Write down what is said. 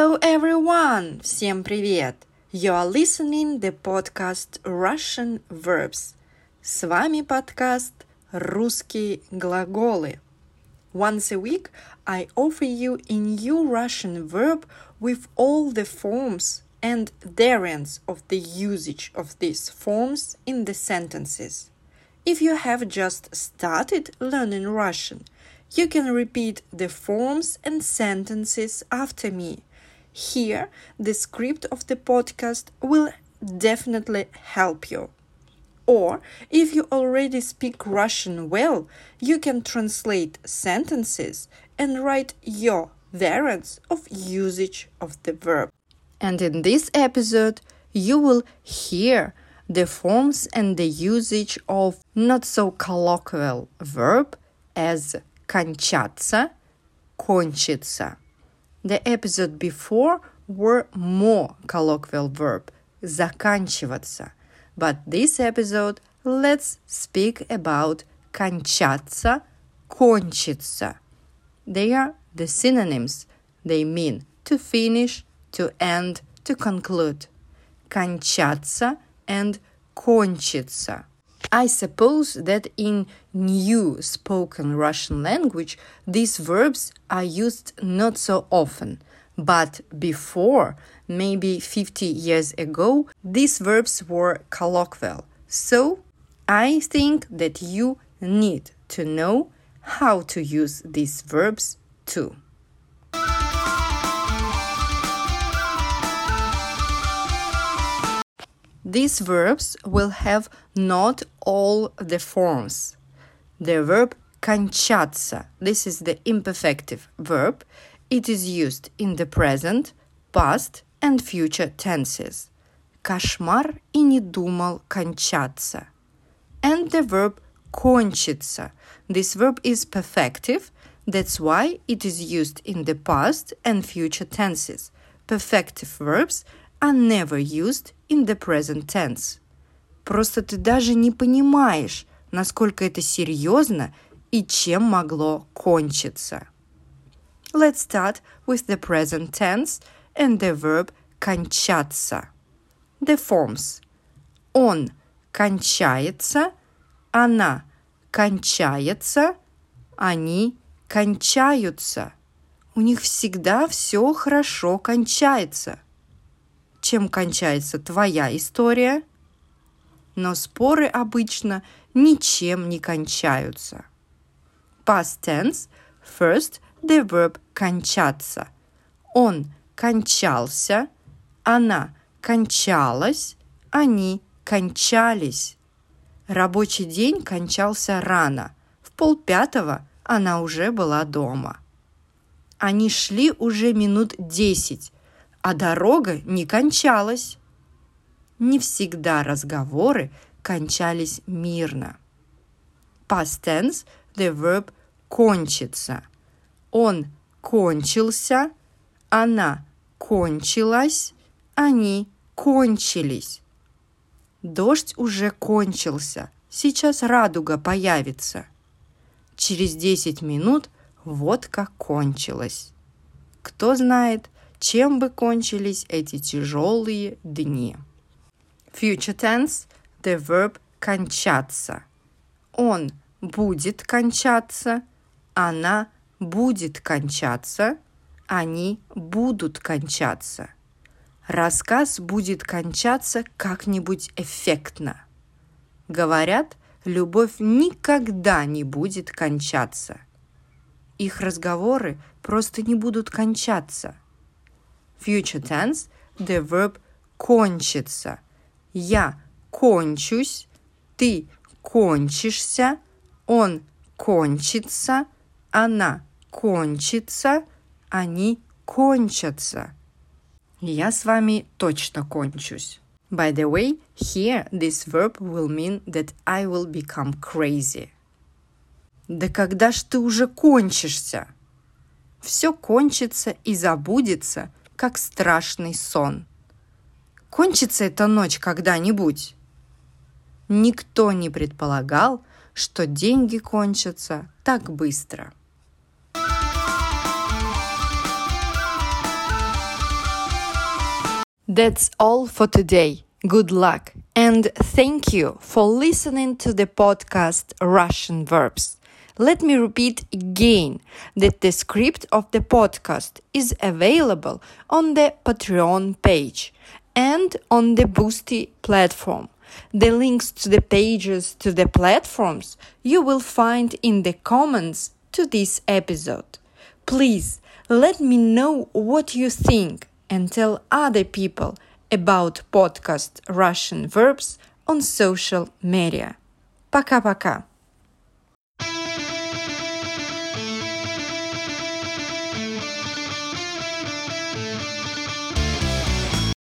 Hello everyone! Всем привет! You are listening the podcast Russian Verbs. С вами подкаст «Русские глаголы». Once a week, I offer you a new Russian verb with all the forms and variants of the usage of these forms in the sentences. If you have just started learning Russian, you can repeat the forms and sentences after me. Here, the script of the podcast will definitely help you. Or, if you already speak Russian well, you can translate sentences and write your variants of usage of the verb. And in this episode, you will hear the forms and the usage of not so colloquial verb as кончаться, кончится. The episode before were more colloquial verb заканчиваться. But this episode let's speak about кончаться, кончится. They are the synonyms. They mean to finish, to end, to conclude. Кончаться and кончится. I suppose that in new spoken Russian language these verbs are used not so often, but before, maybe 50 years ago, these verbs were colloquial. So I think that you need to know how to use these verbs too. These verbs will have not all the forms. The verb кончаться, this is the imperfective verb. It is used in the present, past and future tenses. Кошмар и не думал кончаться. And the verb кончится. This verb is perfective, that's why it is used in the past and future tenses. Perfective verbs are never used in the present tense. Просто ты даже не понимаешь, насколько это серьезно и чем могло кончиться. Let's start with the present tense and the verb кончаться. The forms. Он кончается, она кончается, они кончаются. У них всегда все хорошо кончается – чем кончается твоя история. Но споры обычно ничем не кончаются. Past tense. First, the verb кончаться. Он кончался, она кончалась, они кончались. Рабочий день кончался рано. В полпятого она уже была дома. Они шли уже минут десять, а дорога не кончалась. Не всегда разговоры кончались мирно. Past tense – the verb кончится. Он кончился, она кончилась, они кончились. Дождь уже кончился, сейчас радуга появится. Через 10 минут водка кончилась. Кто знает, чем бы кончились эти тяжелые дни. Future tense – the verb кончаться. Он будет кончаться, она будет кончаться, они будут кончаться. Рассказ будет кончаться как-нибудь эффектно. Говорят, любовь никогда не будет кончаться. Их разговоры просто не будут кончаться future tense, the verb кончится. Я кончусь, ты кончишься, он кончится, она кончится, они кончатся. Я с вами точно кончусь. By the way, here this verb will mean that I will become crazy. Да когда ж ты уже кончишься? Все кончится и забудется – как страшный сон. Кончится эта ночь когда-нибудь? Никто не предполагал, что деньги кончатся так быстро. That's all for today. Good luck and thank you for listening to the podcast Russian Verbs. Let me repeat again that the script of the podcast is available on the Patreon page and on the Boosty platform. The links to the pages to the platforms you will find in the comments to this episode. Please let me know what you think and tell other people about podcast Russian verbs on social media. Пока-пока.